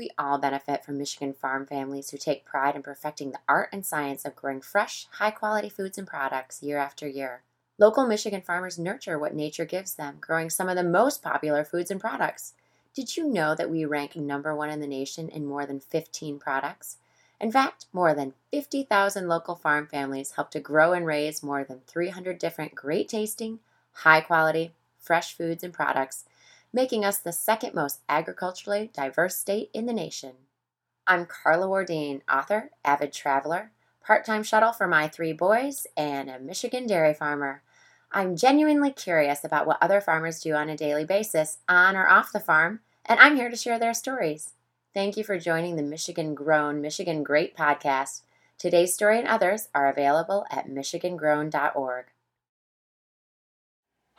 We all benefit from Michigan farm families who take pride in perfecting the art and science of growing fresh, high quality foods and products year after year. Local Michigan farmers nurture what nature gives them, growing some of the most popular foods and products. Did you know that we rank number one in the nation in more than 15 products? In fact, more than 50,000 local farm families help to grow and raise more than 300 different great tasting, high quality, fresh foods and products making us the second most agriculturally diverse state in the nation. I'm Carla Wardin, author, avid traveler, part time shuttle for my three boys, and a Michigan dairy farmer. I'm genuinely curious about what other farmers do on a daily basis, on or off the farm, and I'm here to share their stories. Thank you for joining the Michigan Grown, Michigan Great podcast. Today's story and others are available at michigangrown.org.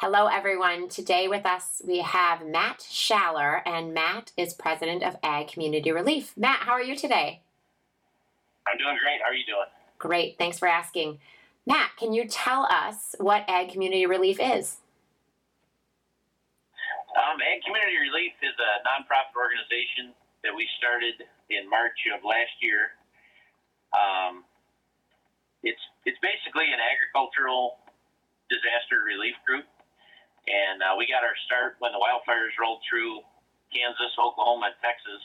Hello, everyone. Today with us we have Matt Schaller, and Matt is president of Ag Community Relief. Matt, how are you today? I'm doing great. How are you doing? Great. Thanks for asking. Matt, can you tell us what Ag Community Relief is? Um, Ag Community Relief is a nonprofit organization that we started in March of last year. Um, it's it's basically an agricultural disaster relief group and uh, we got our start when the wildfires rolled through Kansas, Oklahoma, and Texas.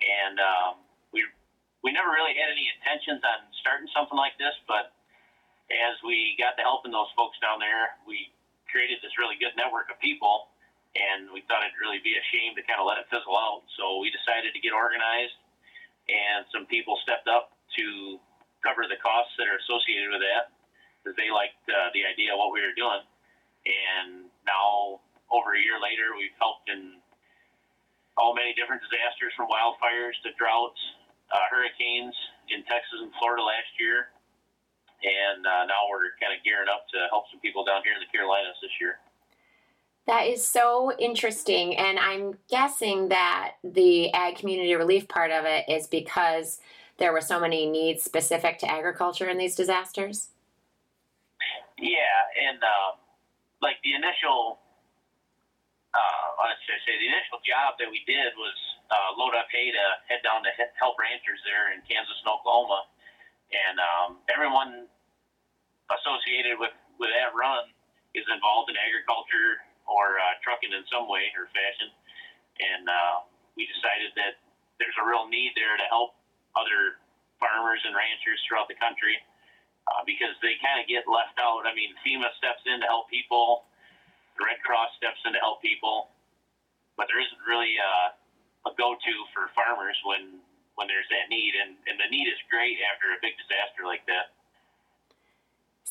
And um, we we never really had any intentions on starting something like this, but as we got the help in those folks down there, we created this really good network of people, and we thought it'd really be a shame to kind of let it fizzle out. So we decided to get organized, and some people stepped up to cover the costs that are associated with that because they liked uh, the idea of what we were doing and now over a year later, we've helped in all many different disasters from wildfires to droughts, uh, hurricanes in Texas and Florida last year, and uh, now we're kind of gearing up to help some people down here in the Carolinas this year. That is so interesting, and I'm guessing that the ag community relief part of it is because there were so many needs specific to agriculture in these disasters. Yeah, and um, like the initial, uh, let's just say the initial job that we did was uh, load up hay to head down to help ranchers there in Kansas and Oklahoma, and um, everyone associated with with that run is involved in agriculture or uh, trucking in some way or fashion, and uh, we decided that there's a real need there to help other farmers and ranchers throughout the country uh, because they kind of get left out. I mean, FEMA steps in to help people, the Red Cross steps in to help people, but there isn't really uh, a go-to for farmers when when there's that need, and, and the need is great after a big disaster like that.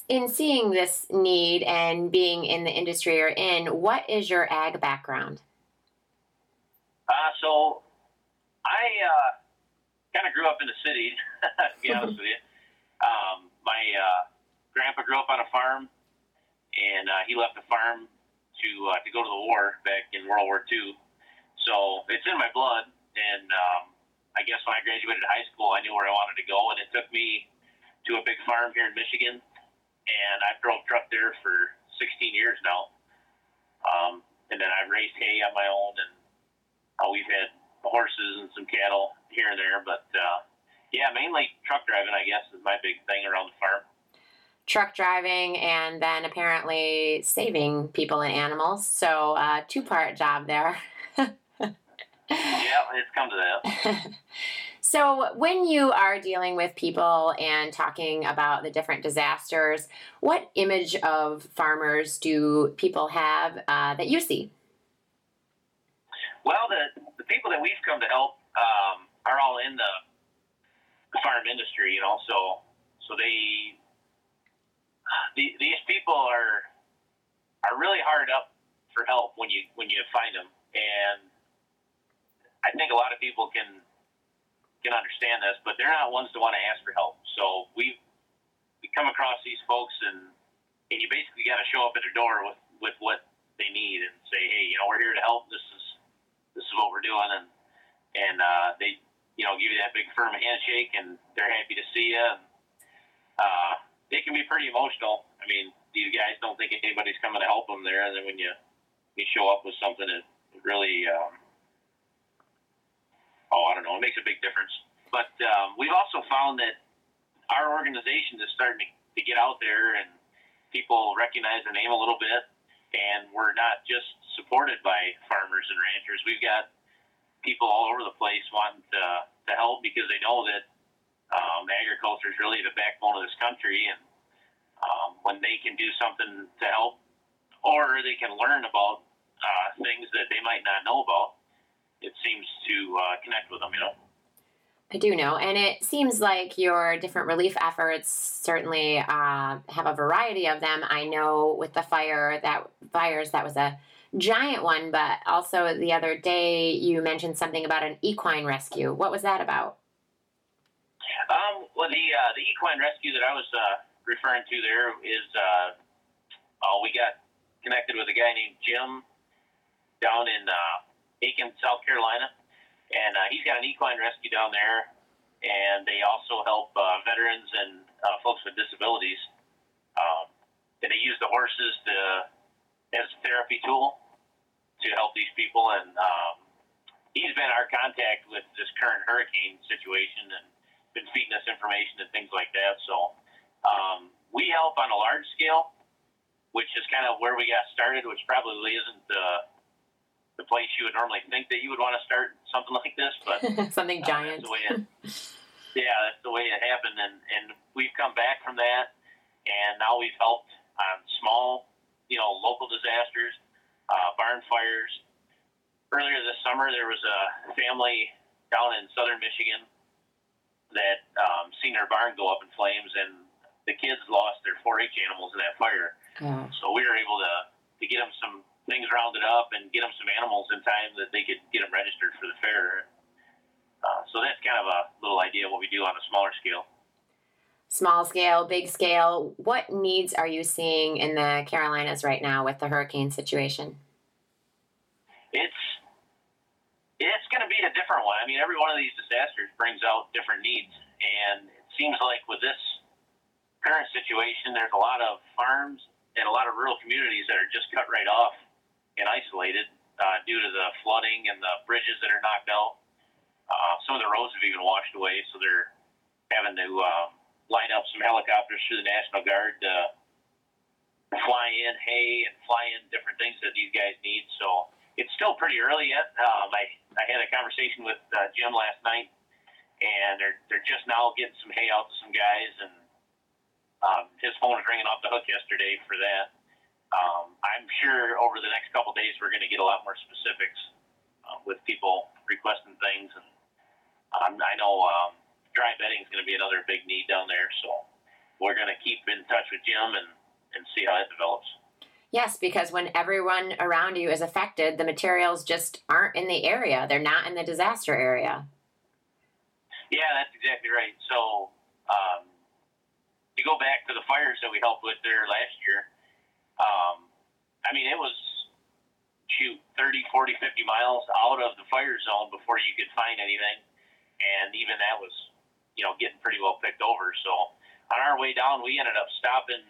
In seeing this need and being in the industry you're in, what is your ag background? Uh, so I uh, kind of grew up in the city, to be honest with you. Um, my uh, grandpa grew up on a farm, and uh, he left the farm to uh, to go to the war back in World War II. So it's in my blood, and um, I guess when I graduated high school, I knew where I wanted to go, and it took me to a big farm here in Michigan, and I've drove truck there for 16 years now. Um, and then I've raised hay on my own, and uh, we've had horses and some cattle here and there, but uh, yeah, mainly truck driving, I guess, is my big thing around the farm. Truck driving and then apparently saving people and animals. So, uh, two part job there. yeah, it's come to that. so, when you are dealing with people and talking about the different disasters, what image of farmers do people have uh, that you see? Well, the, the people that we've come to help um, are all in the the farm industry, you know. So so they the, these people are are really hard up for help when you when you find them, and I think a lot of people can can understand this, but they're not ones to want to ask for help. So we we come across these folks, and and you basically got to show up at their door with with what they need and say, hey, you know, we're here to help. This is this is what we're doing, and and uh, they you know, give you that big firm handshake, and they're happy to see you. Uh, they can be pretty emotional. I mean, these guys don't think anybody's coming to help them there, and then when you you show up with something that really, um, oh, I don't know, it makes a big difference. But um, we've also found that our organization is starting to, to get out there and people recognize the name a little bit. And we're not just supported by farmers and ranchers. We've got people all over the place wanting to, to help because they know that um, agriculture is really the backbone of this country. And um, when they can do something to help or they can learn about uh, things that they might not know about, it seems to uh, connect with them, you know. I do know, and it seems like your different relief efforts certainly uh, have a variety of them. I know with the fire that fires that was a giant one, but also the other day you mentioned something about an equine rescue. What was that about? Um, well, the uh, the equine rescue that I was uh, referring to there is, uh, oh, we got connected with a guy named Jim down in uh, Aiken, South Carolina and uh, he's got an equine rescue down there, and they also help uh, veterans and uh, folks with disabilities. Um, and they use the horses to as a therapy tool to help these people. And um, he's been our contact with this current hurricane situation and been feeding us information and things like that. So um, we help on a large scale, which is kind of where we got started, which probably isn't the the place you would normally think that you would want to start something like this, but something uh, giant. That's the way it, yeah, that's the way it happened, and and we've come back from that, and now we've helped on small, you know, local disasters, uh, barn fires. Earlier this summer, there was a family down in southern Michigan that um, seen their barn go up in flames, and the kids lost their 4-H animals in that fire. Oh. So we were able to to get them some things rounded up and get them some animals in time that they could get them registered for the fair. Uh, so that's kind of a little idea of what we do on a smaller scale. Small scale, big scale. What needs are you seeing in the Carolinas right now with the hurricane situation? It's it's going to be a different one. I mean, every one of these disasters brings out different needs, and it seems like with this current situation, there's a lot of farms and a lot of rural communities that are just cut right off and isolated uh, due to the flooding and the bridges that are knocked out. Uh, some of the roads have even washed away, so they're having to uh, line up some helicopters through the National Guard to fly in hay and fly in different things that these guys need. So it's still pretty early yet. Um, I, I had a conversation with uh, Jim last night, and they're they're just now getting some hay out to some guys, and um, his phone was ringing off the hook yesterday for that um, I'm sure over the next couple days we're going to get a lot more specifics uh, with people requesting things, and um, I know um, dry bedding is going to be another big need down there. So we're going to keep in touch with Jim and and see how it develops. Yes, because when everyone around you is affected, the materials just aren't in the area. They're not in the disaster area. Yeah, that's exactly right. So, um, to go back to the fires that we helped with there last year, um, I mean, it was shoot 30, 40, 50 miles out of the fire zone before you could find anything, and even that was, you know, getting pretty well picked over. So on our way down, we ended up stopping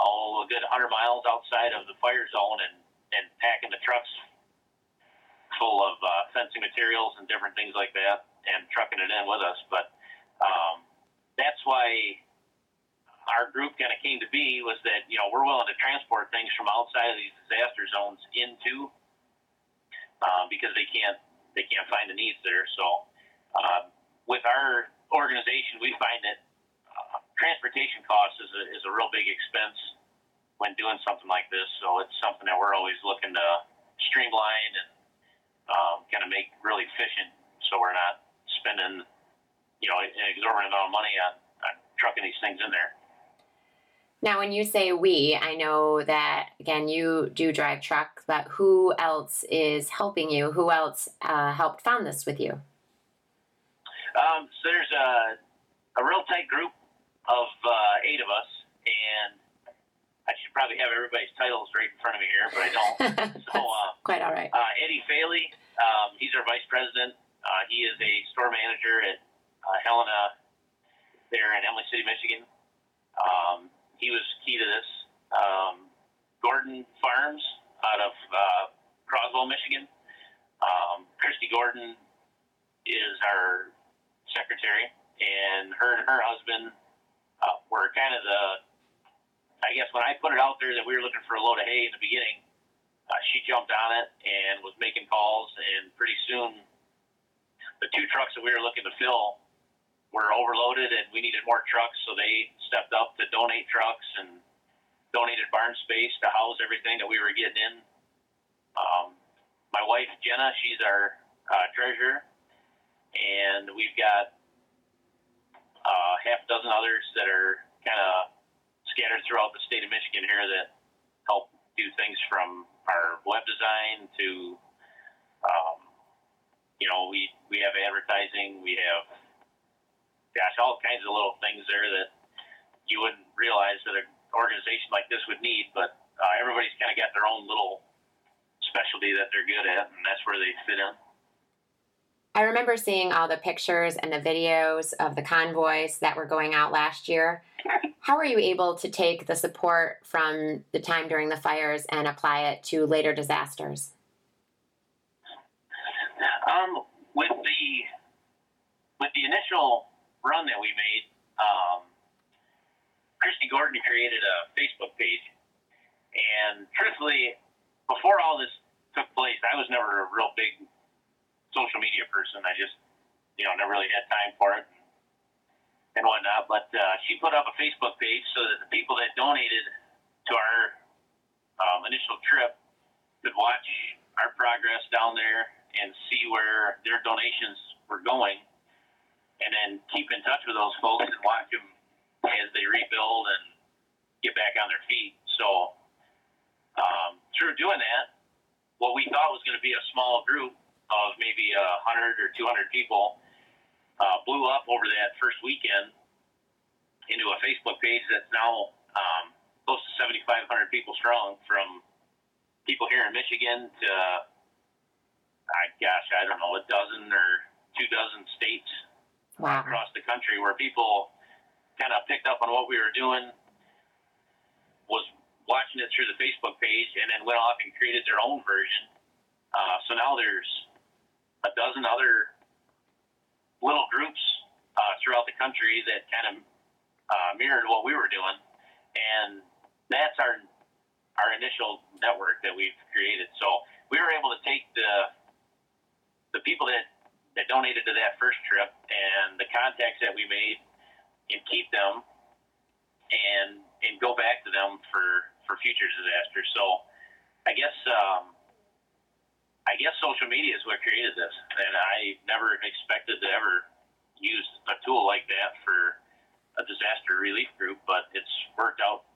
oh a good 100 miles outside of the fire zone and and packing the trucks full of uh, fencing materials and different things like that, and trucking it in with us. But um, that's why our group kind of came to be was that you know we're willing to transport things from outside of these disaster zones into uh, because they can't they can't find the needs there. So uh, with our organization, we find that uh, transportation costs is a, is a real big expense when doing something like this. So it's something that we're always looking to streamline and um, kind of make really efficient, so we're not spending you know an exorbitant amount of money on, on trucking these things in there. Now, when you say we, I know that again you do drive truck, but who else is helping you? Who else uh, helped found this with you? Um, so there's a, a real tight group of uh, eight of us, and I should probably have everybody's titles right in front of me here, but I don't. so uh, quite all right. Uh, Eddie Faley, um, he's our vice president. Uh, he is a store manager at uh, Helena there in Imlay City, Michigan. Um, he was key to this. Um, Gordon Farms out of uh, Croswell, Michigan. Um, Christy Gordon is our secretary, and her and her husband uh, were kind of the. I guess when I put it out there that we were looking for a load of hay in the beginning, uh, she jumped on it and was making calls, and pretty soon, the two trucks that we were looking to fill were overloaded, and we needed more trucks, so they stepped up to donate trucks and donated barn space to house everything that we were getting in. Um, my wife Jenna, she's our uh, treasurer, and we've got uh, half a dozen others that are kind of scattered throughout the state of Michigan here that help do things from our web design to, um, you know, we we have advertising, we have, gosh, all kinds of little things there that you wouldn't realize that an organization like this would need, but uh, everybody's kind of got their own little specialty that they're good at, and that's where they fit in. I remember seeing all the pictures and the videos of the convoys that were going out last year. How were you able to take the support from the time during the fires and apply it to later disasters? Um, with the with the initial run that we made, um, Christy Gordon created a Facebook page, and truthfully, before all this took place, I was never a real big social media person. I just, you know, never really had time for it and whatnot. But uh, she put up a Facebook page so that the people that donated to our um, initial trip could watch our progress down there and see where their donations were going, and then keep in touch with those folks and watch them as they rebuild and get back on their feet. So um, through doing that, what we thought was going to be a small group of maybe a hundred or two hundred people uh, blew up over that first weekend into a Facebook page that's now um, close to 7,500 people strong from people here in Michigan to, I gosh, I don't know, a dozen or two dozen states wow. across the country where people kind of picked up on what we were doing, was watching it through the Facebook page, and then went off and created their own version. Uh, so now there's a dozen other little groups uh, throughout the country that kind of uh, mirrored what we were doing, and that's our our initial network that we've created. So we were able to take the the people that that donated to that first trip and the contacts that we made and keep them and and go back to them for for future disasters. So I guess um, I guess social media is what created this, and I never expected to ever use a tool like that for a disaster relief group, but it's worked out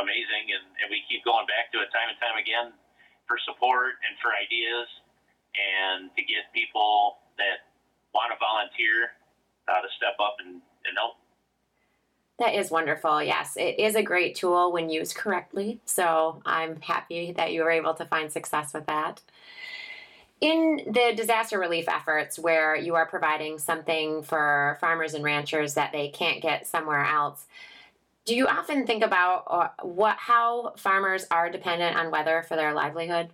amazing, and, and we keep going back to it time and time again for support and for ideas and to get people that want to volunteer uh, to step up and, and help. That is wonderful. Yes, it is a great tool when used correctly. So I'm happy that you were able to find success with that. In the disaster relief efforts, where you are providing something for farmers and ranchers that they can't get somewhere else, do you often think about uh, what how farmers are dependent on weather for their livelihood?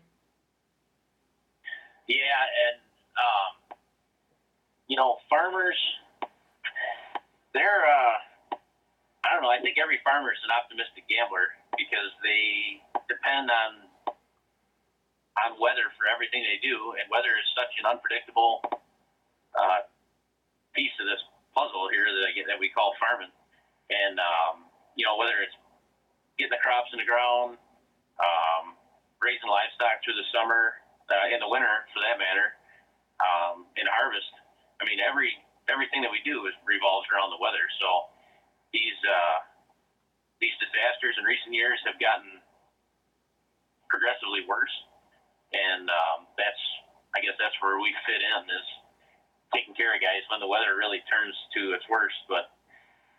Yeah, and um, you know, farmers, they're uh, I don't know. I think every farmer is an optimistic gambler because they depend on on weather for everything they do, and weather is such an unpredictable uh, piece of this puzzle here that I get that we call farming. And um, you know, whether it's getting the crops in the ground, um, raising livestock through the summer, uh, in the winter for that matter, um, in harvest. I mean, every everything that we do is revolves around the weather. So these uh, these disasters in recent years have gotten progressively worse, and um, that's I guess that's where we fit in is taking care of guys when the weather really turns to its worst. But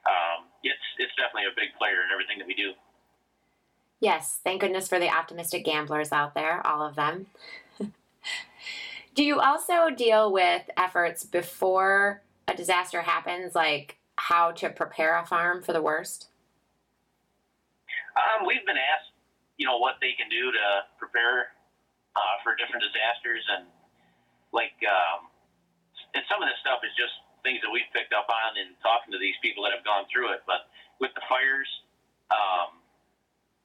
um, it's it's definitely a big player in everything that we do. Yes, thank goodness for the optimistic gamblers out there, all of them. do you also deal with efforts before a disaster happens, like how to prepare a farm for the worst? Um, we've been asked, you know, what they can do to prepare uh, for different disasters, and like, um, and some of this stuff is just things that we've picked up on in talking to these people that have gone through it. But with the fires, um,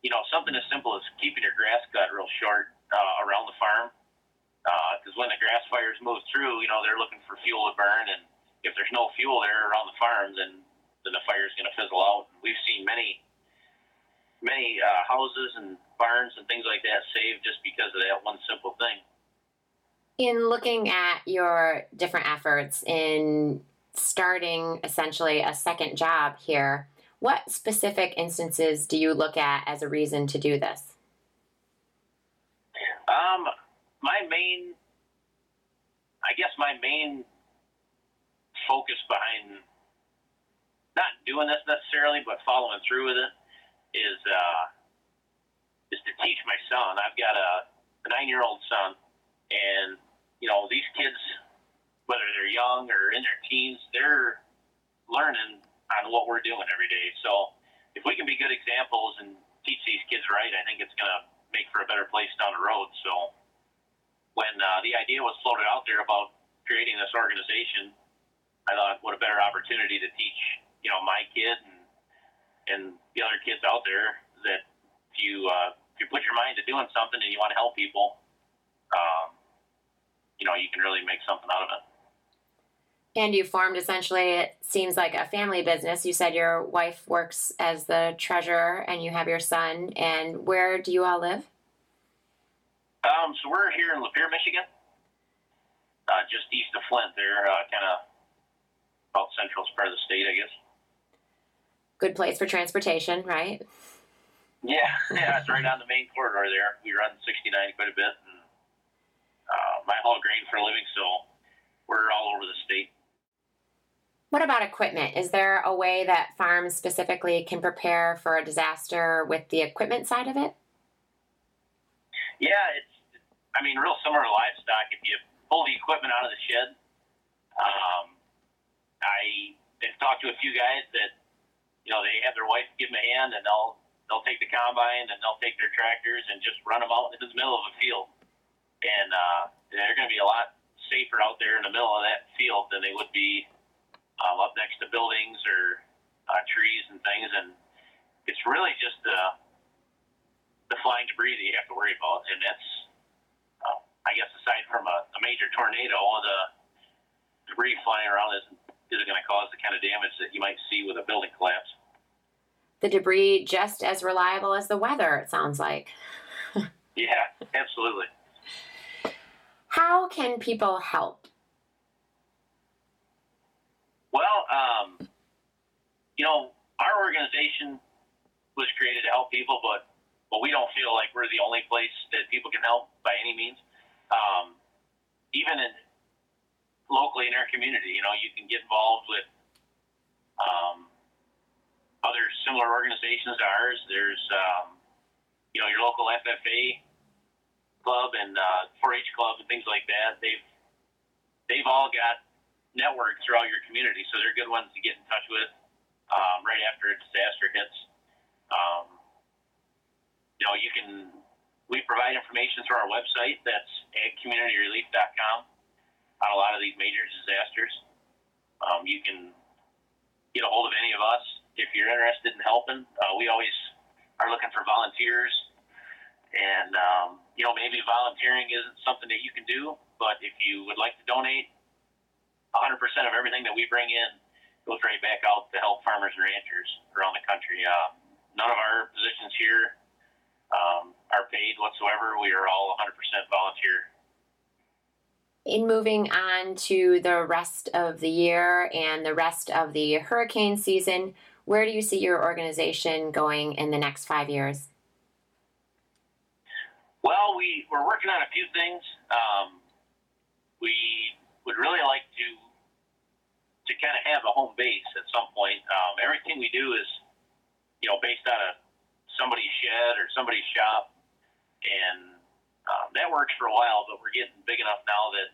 you know, something as simple as keeping your grass cut real short uh, around the farm. Because uh, when the grass fires move through, you know, they're looking for fuel to burn. And if there's no fuel there around the farm, then, then the fire's going to fizzle out. We've seen many, many uh, houses and barns and things like that saved just because of that one simple thing. In looking at your different efforts in starting essentially a second job here, what specific instances do you look at as a reason to do this? Um, my main, I guess my main focus behind not doing this necessarily, but following through with it is uh, is to teach my son. I've got a, nine year old son, and you know these kids, whether they're young or in their teens, they're learning on what we're doing every day. So if we can be good examples and teach these kids right, I think it's going to make for a better place down the road. So when uh, the idea was floated out there about creating this organization, I thought, what a better opportunity to teach, you know, my kid and and the other kids out there that if you uh, if you put your mind to doing something and you want to help people, um, you know, you can really make something out of it. And you formed essentially, it seems like a family business. You said your wife works as the treasurer and you have your son. And where do you all live? Um, so we're here in Lapeer, Michigan, uh, just east of Flint. There, uh, kind of about central part of the state, I guess. Good place for transportation, right? Yeah, yeah, it's right on the main corridor there. We run 69 quite a bit, and uh, I haul grain for a living, so we're all over the state. What about equipment? Is there a way that farms specifically can prepare for a disaster with the equipment side of it? Yeah, it's I mean, real similar to livestock. If you pull the equipment out of the shed, um, I have talked to a few guys that, you know, they have their wife give them a hand, and they'll they'll take the combine and they'll take their tractors and just run them out into the middle of a field, and uh, they're going to be a lot safer out there in the middle of that field than they would be um, up next to buildings or uh, trees and things. And it's really just the the flying debris that you have to worry about, and that's I guess aside from a, a major tornado, all the debris flying around isn't, isn't going to cause the kind of damage that you might see with a building collapse. The debris just as reliable as the weather, it sounds like. yeah, absolutely. How can people help? Well, um, you know, our organization was created to help people, but but we don't feel like we're the only place that people can help by any means um, even in locally in our community, you know, you can get involved with um, other similar organizations to ours. There's, um, you know, your local FFA club and uh, 4-H club and things like that. They've they've all got networks throughout your community, so they're good ones to get in touch with um, right after a disaster hits. Um, you know, you can we provide information through our website. That's agcommunityrelief.com on a lot of these major disasters. Um, you can get a hold of any of us if you're interested in helping. Uh, we always are looking for volunteers. And, um, you know, maybe volunteering isn't something that you can do, but if you would like to donate, 100% of everything that we bring in goes right back out to help farmers and ranchers around the country. Uh, none of our positions here um, are paid whatsoever. We are all 100% volunteer. In moving on to the rest of the year and the rest of the hurricane season, where do you see your organization going in the next five years? Well, we, we're working on a few things. Um, we would really like to to kind of have a home base at some point. Um, everything we do is, you know, based on a somebody's shed or somebody's shop, and um, that works for a while. But we're getting big enough now that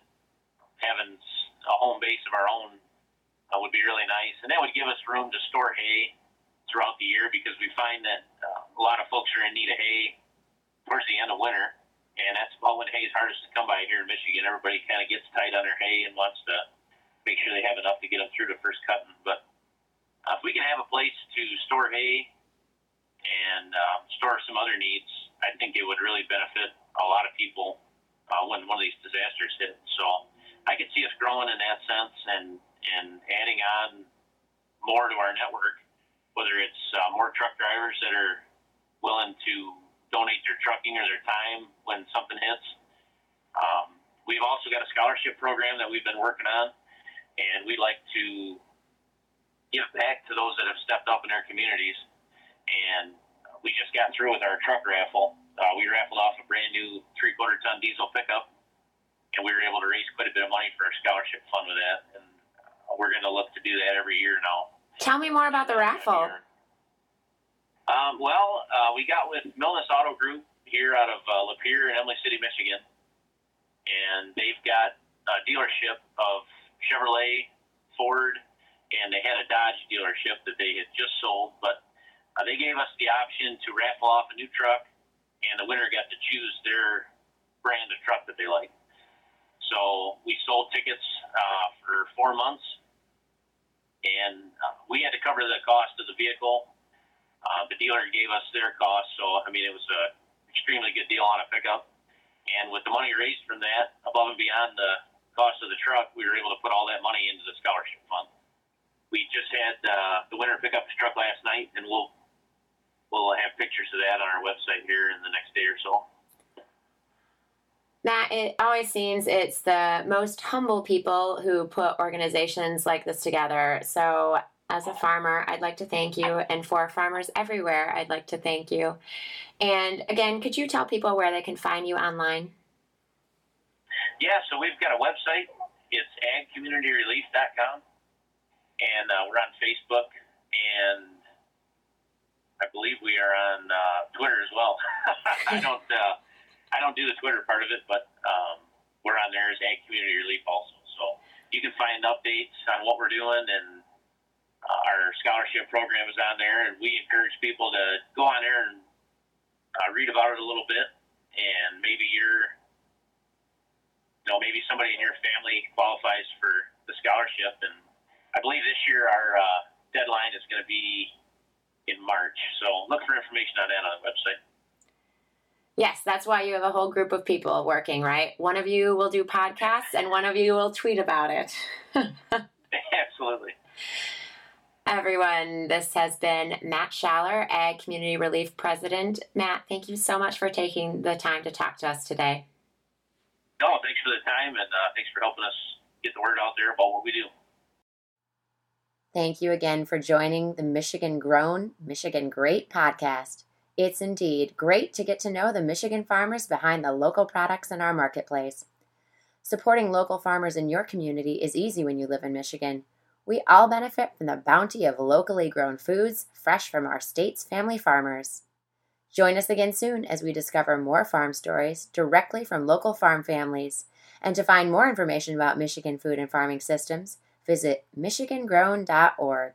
having a home base of our own uh, would be really nice, and that would give us room to store hay throughout the year because we find that uh, a lot of folks are in need of hay towards the end of winter, and that's about when hay is hardest to come by here in Michigan. Everybody kind of gets tight on their hay and wants to make sure they have enough to get them through the first cutting. But uh, if we can have a place to store hay and uh, store some other needs, I think it would really benefit a lot of people uh, when one of these disasters hit. So I could see us growing in that sense and and adding on more to our network, whether it's uh, more truck drivers that are willing to donate their trucking or their time when something hits. Um, we've also got a scholarship program that we've been working on, and we'd like to give back to those that have stepped up in their communities. And we just got through with our truck raffle. Uh, we raffled off a brand new three quarter ton diesel pickup, and we were able to raise quite a bit of money for our scholarship fund with that. We're going to look to do that every year now. Tell me more about the raffle. Um, well, uh, we got with Milnes Auto Group here out of uh, Lapeer and Imlay City, Michigan, and they've got a dealership of Chevrolet, Ford, and they had a Dodge dealership that they had just sold, but uh, they gave us the option to raffle off a new truck, and the winner got to choose their brand of truck that they like. So we sold tickets uh, for four months, and uh, we had to cover the cost of the vehicle. Uh, the dealer gave us their cost, so I mean it was a extremely good deal on a pickup. And with the money raised from that, above and beyond the cost of the truck, we were able to put all that money into the scholarship fund. We just had uh, the winner pick up his truck last night, and we'll we'll have pictures of that on our website here in the next day or so. Matt, it always seems it's the most humble people who put organizations like this together. So, as a farmer, I'd like to thank you. And for farmers everywhere, I'd like to thank you. And again, could you tell people where they can find you online? Yeah, so we've got a website. It's agcommunityrelief.com. And uh, we're on Facebook. And I believe we are on uh, Twitter as well. I don't. Uh, I don't do the Twitter part of it, but um, we're on there as Ag Community Relief also. So you can find updates on what we're doing, and uh, our scholarship program is on there, and we encourage people to go on there and uh, read about it a little bit, and maybe you're, you know, maybe somebody in your family qualifies for the scholarship, and I believe this year our uh, deadline is going to be in March. So look for information on that on the website. Yes, that's why you have a whole group of people working, right? One of you will do podcasts and one of you will tweet about it. Absolutely. Everyone, this has been Matt Schaller, Ag Community Relief President. Matt, thank you so much for taking the time to talk to us today. No, thanks for the time and uh, thanks for helping us get the word out there about what we do. Thank you again for joining the Michigan Grown, Michigan Great podcast. It's indeed great to get to know the Michigan farmers behind the local products in our marketplace. Supporting local farmers in your community is easy when you live in Michigan. We all benefit from the bounty of locally grown foods fresh from our state's family farmers. Join us again soon as we discover more farm stories directly from local farm families. And to find more information about Michigan food and farming systems, visit michigangrown.org.